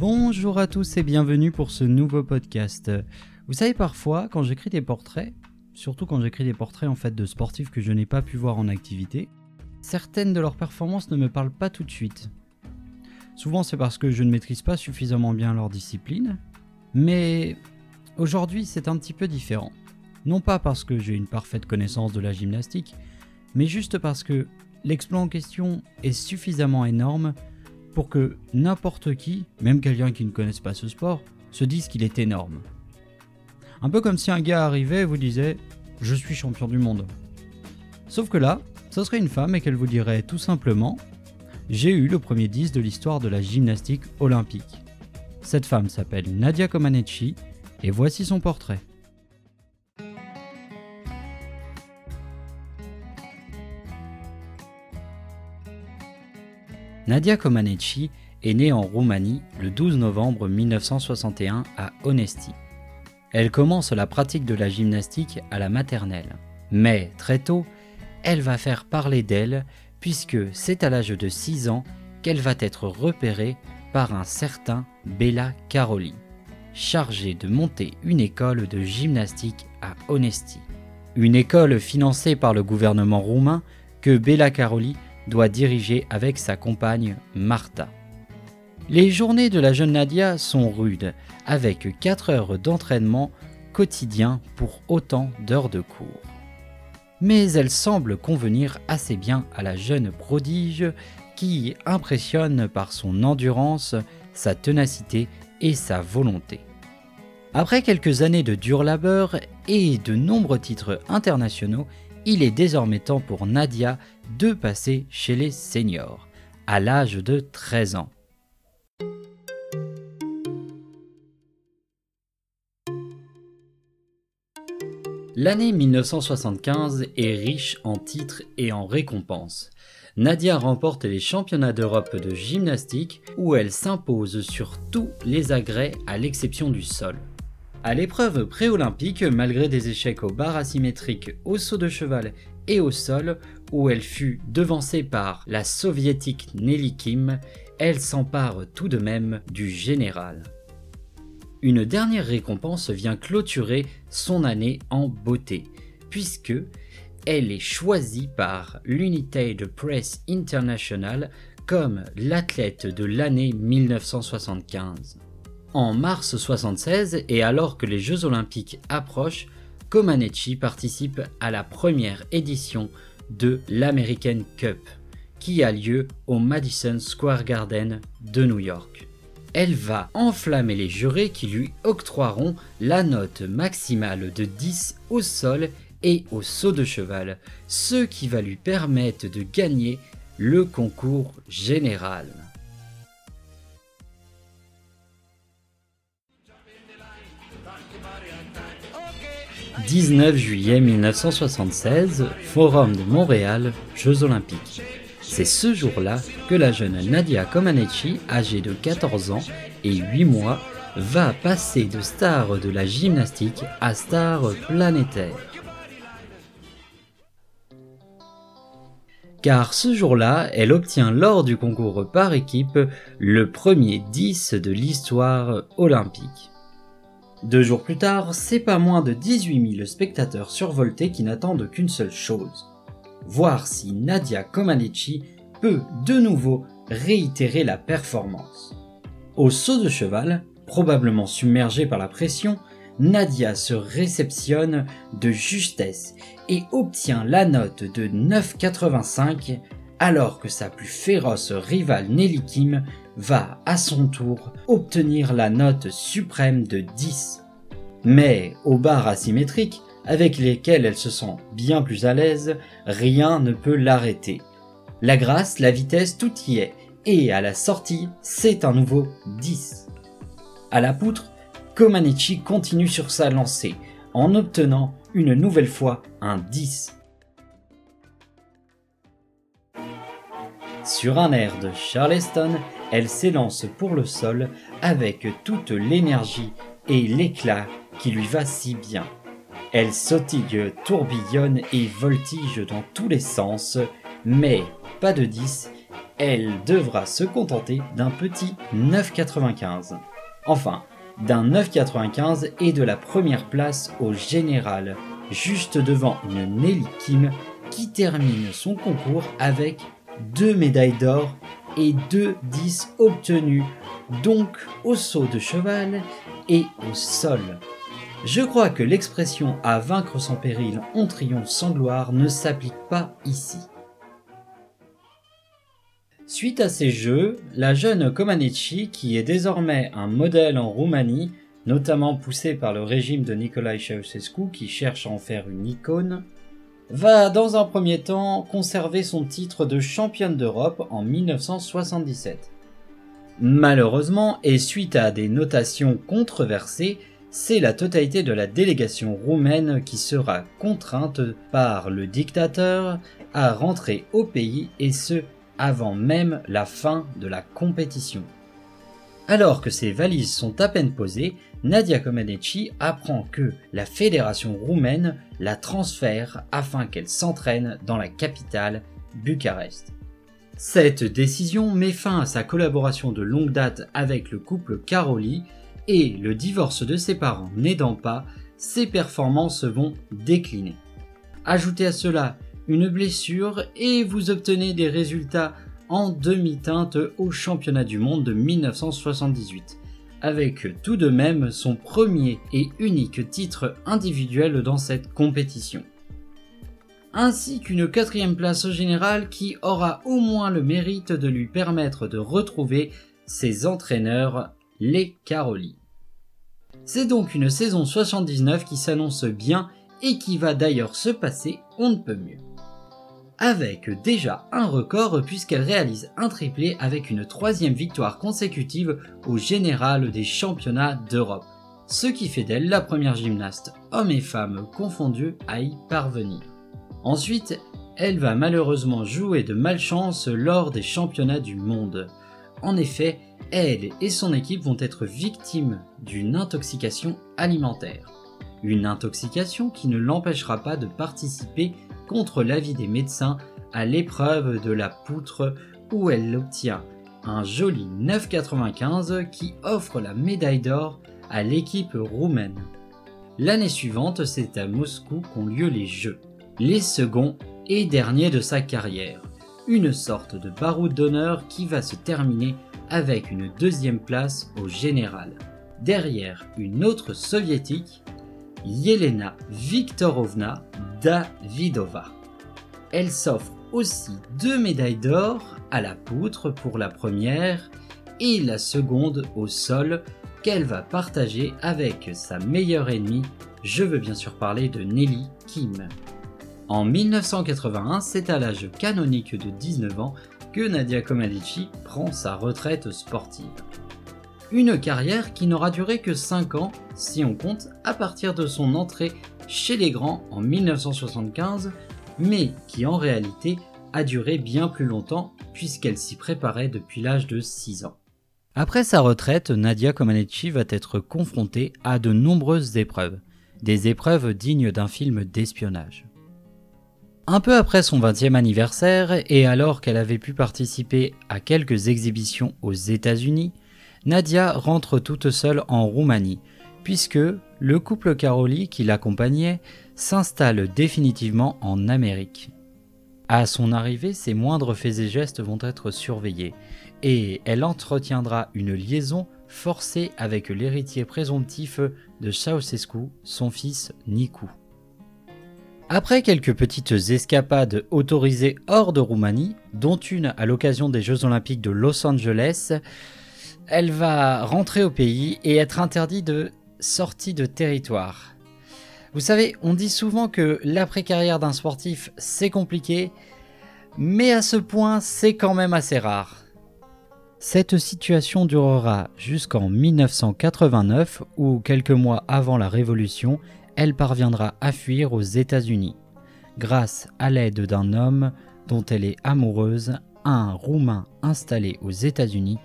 Bonjour à tous et bienvenue pour ce nouveau podcast. Vous savez parfois quand j'écris des portraits, surtout quand j'écris des portraits en fait de sportifs que je n'ai pas pu voir en activité, certaines de leurs performances ne me parlent pas tout de suite. Souvent c'est parce que je ne maîtrise pas suffisamment bien leur discipline, mais aujourd'hui c'est un petit peu différent. Non pas parce que j'ai une parfaite connaissance de la gymnastique, mais juste parce que l'exploit en question est suffisamment énorme pour que n'importe qui, même quelqu'un qui ne connaisse pas ce sport, se dise qu'il est énorme. Un peu comme si un gars arrivait et vous disait Je suis champion du monde. Sauf que là, ce serait une femme et qu'elle vous dirait tout simplement J'ai eu le premier 10 de l'histoire de la gymnastique olympique. Cette femme s'appelle Nadia Comaneci et voici son portrait. Nadia Comaneci est née en Roumanie le 12 novembre 1961 à Onesti. Elle commence la pratique de la gymnastique à la maternelle. Mais très tôt, elle va faire parler d'elle puisque c'est à l'âge de 6 ans qu'elle va être repérée par un certain Bella Caroli, chargé de monter une école de gymnastique à Onesti. Une école financée par le gouvernement roumain que Bella Caroli doit diriger avec sa compagne Martha. Les journées de la jeune Nadia sont rudes, avec 4 heures d'entraînement quotidien pour autant d'heures de cours. Mais elle semble convenir assez bien à la jeune prodige qui impressionne par son endurance, sa ténacité et sa volonté. Après quelques années de dur labeur et de nombreux titres internationaux, il est désormais temps pour Nadia de passer chez les seniors, à l'âge de 13 ans. L'année 1975 est riche en titres et en récompenses. Nadia remporte les championnats d'Europe de gymnastique où elle s'impose sur tous les agrès à l'exception du sol. À l'épreuve pré-olympique, malgré des échecs au bar asymétrique, au saut de cheval et au sol, où elle fut devancée par la soviétique Nelly Kim, elle s'empare tout de même du général. Une dernière récompense vient clôturer son année en beauté, puisque elle est choisie par l'United Press International comme l'athlète de l'année 1975. En mars 1976, et alors que les Jeux olympiques approchent, Comaneci participe à la première édition de l'American Cup, qui a lieu au Madison Square Garden de New York. Elle va enflammer les jurés qui lui octroieront la note maximale de 10 au sol et au saut de cheval, ce qui va lui permettre de gagner le concours général. 19 juillet 1976, Forum de Montréal, Jeux Olympiques. C'est ce jour-là que la jeune Nadia Comaneci, âgée de 14 ans et 8 mois, va passer de star de la gymnastique à star planétaire. Car ce jour-là, elle obtient lors du concours par équipe le premier 10 de l'histoire olympique. Deux jours plus tard, c'est pas moins de 18 000 spectateurs survoltés qui n'attendent qu'une seule chose. Voir si Nadia Comaneci peut de nouveau réitérer la performance. Au saut de cheval, probablement submergée par la pression, Nadia se réceptionne de justesse et obtient la note de 9,85 alors que sa plus féroce rivale Nelly Kim va à son tour obtenir la note suprême de 10. Mais aux barres asymétriques, avec lesquelles elle se sent bien plus à l'aise, rien ne peut l'arrêter. La grâce, la vitesse, tout y est, et à la sortie, c'est un nouveau 10. À la poutre, Comaneci continue sur sa lancée, en obtenant une nouvelle fois un 10. Sur un air de Charleston, elle s'élance pour le sol avec toute l'énergie et l'éclat qui lui va si bien. Elle sautille, tourbillonne et voltige dans tous les sens, mais pas de 10, elle devra se contenter d'un petit 9,95. Enfin, d'un 9,95 et de la première place au général, juste devant une Nelly Kim qui termine son concours avec deux médailles d'or et deux 10 obtenus, donc au saut de cheval et au sol. Je crois que l'expression à vaincre sans péril, on triomphe sans gloire ne s'applique pas ici. Suite à ces jeux, la jeune Comaneci, qui est désormais un modèle en Roumanie, notamment poussé par le régime de Nicolae Ceausescu qui cherche à en faire une icône, va dans un premier temps conserver son titre de championne d'Europe en 1977. Malheureusement, et suite à des notations controversées, c'est la totalité de la délégation roumaine qui sera contrainte par le dictateur à rentrer au pays et ce avant même la fin de la compétition. Alors que ses valises sont à peine posées, Nadia Comaneci apprend que la fédération roumaine la transfère afin qu'elle s'entraîne dans la capitale, Bucarest. Cette décision met fin à sa collaboration de longue date avec le couple Caroli et le divorce de ses parents n'aidant pas, ses performances vont décliner. Ajoutez à cela une blessure et vous obtenez des résultats en demi-teinte au championnat du monde de 1978, avec tout de même son premier et unique titre individuel dans cette compétition. Ainsi qu'une quatrième place au général qui aura au moins le mérite de lui permettre de retrouver ses entraîneurs, les Caroli. C'est donc une saison 79 qui s'annonce bien et qui va d'ailleurs se passer on ne peut mieux. Avec déjà un record puisqu'elle réalise un triplé avec une troisième victoire consécutive au général des championnats d'Europe, ce qui fait d'elle la première gymnaste, hommes et femmes confondus, à y parvenir. Ensuite, elle va malheureusement jouer de malchance lors des championnats du monde. En effet, elle et son équipe vont être victimes d'une intoxication alimentaire. Une intoxication qui ne l'empêchera pas de participer contre l'avis des médecins à l'épreuve de la poutre où elle obtient un joli 9,95 qui offre la médaille d'or à l'équipe roumaine. L'année suivante, c'est à Moscou qu'ont lieu les Jeux, les seconds et derniers de sa carrière, une sorte de baroud d'honneur qui va se terminer avec une deuxième place au général, derrière une autre soviétique, Yelena Viktorovna Davidova. Elle s'offre aussi deux médailles d'or à la poutre pour la première et la seconde au sol qu'elle va partager avec sa meilleure ennemie, je veux bien sûr parler de Nelly Kim. En 1981, c'est à l'âge canonique de 19 ans que Nadia Comaneci prend sa retraite sportive. Une carrière qui n'aura duré que 5 ans si on compte à partir de son entrée chez les grands en 1975, mais qui en réalité a duré bien plus longtemps puisqu'elle s'y préparait depuis l'âge de 6 ans. Après sa retraite, Nadia Comaneci va être confrontée à de nombreuses épreuves, des épreuves dignes d'un film d'espionnage. Un peu après son 20e anniversaire, et alors qu'elle avait pu participer à quelques exhibitions aux États-Unis, Nadia rentre toute seule en Roumanie, puisque le couple Caroli qui l'accompagnait s'installe définitivement en Amérique. À son arrivée, ses moindres faits et gestes vont être surveillés, et elle entretiendra une liaison forcée avec l'héritier présomptif de Ceausescu, son fils Nicu. Après quelques petites escapades autorisées hors de Roumanie, dont une à l'occasion des Jeux Olympiques de Los Angeles, elle va rentrer au pays et être interdite de sortie de territoire. Vous savez, on dit souvent que l'après-carrière d'un sportif c'est compliqué, mais à ce point c'est quand même assez rare. Cette situation durera jusqu'en 1989 où quelques mois avant la Révolution, elle parviendra à fuir aux États-Unis, grâce à l'aide d'un homme dont elle est amoureuse, un Roumain installé aux États-Unis,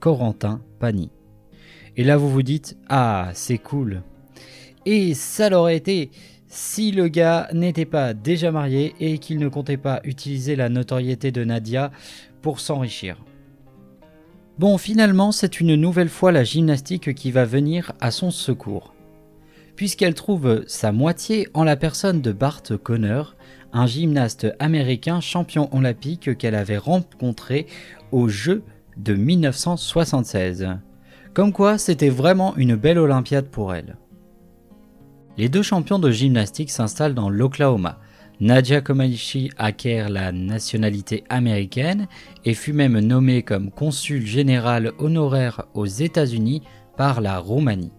Corentin Pani. Et là vous vous dites Ah, c'est cool. Et ça l'aurait été si le gars n'était pas déjà marié et qu'il ne comptait pas utiliser la notoriété de Nadia pour s'enrichir. Bon, finalement, c'est une nouvelle fois la gymnastique qui va venir à son secours, puisqu'elle trouve sa moitié en la personne de Bart Conner, un gymnaste américain champion olympique qu'elle avait rencontré aux Jeux de 1976. Comme quoi, c'était vraiment une belle Olympiade pour elle. Les deux champions de gymnastique s'installent dans l'Oklahoma. Nadia Comaneci acquiert la nationalité américaine et fut même nommée comme consul général honoraire aux États-Unis par la Roumanie.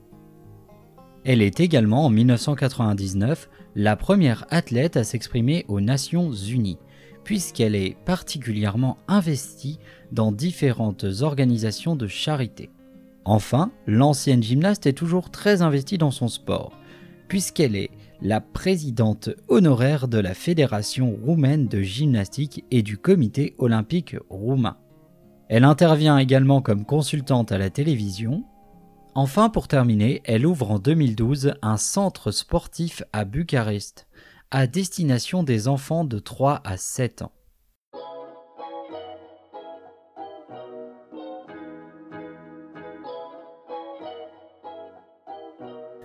Elle est également en 1999 la première athlète à s'exprimer aux Nations Unies, puisqu'elle est particulièrement investie dans différentes organisations de charité. Enfin, l'ancienne gymnaste est toujours très investie dans son sport, puisqu'elle est la présidente honoraire de la Fédération roumaine de gymnastique et du Comité olympique roumain. Elle intervient également comme consultante à la télévision. Enfin, pour terminer, elle ouvre en 2012 un centre sportif à Bucarest, à destination des enfants de 3 à 7 ans.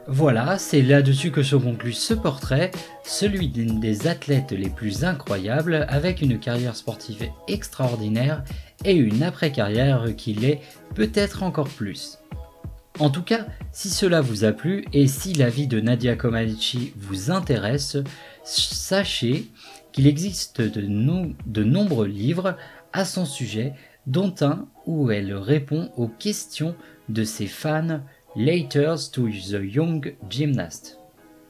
Voilà, c'est là-dessus que se conclut ce portrait, celui d'une des athlètes les plus incroyables, avec une carrière sportive extraordinaire et une après-carrière qui l'est peut-être encore plus. En tout cas, si cela vous a plu et si la vie de Nadia Comaneci vous intéresse, sachez qu'il existe de, nombreux livres à son sujet, dont un où elle répond aux questions de ses fans Letters to the Young Gymnast.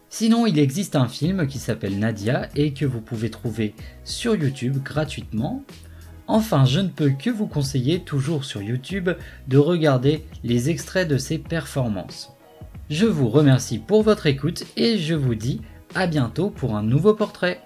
Sinon, il existe un film qui s'appelle Nadia et que vous pouvez trouver sur YouTube gratuitement. Enfin, je ne peux que vous conseiller, toujours sur YouTube, de regarder les extraits de ses performances. Je vous remercie pour votre écoute et je vous dis à bientôt pour un nouveau portrait.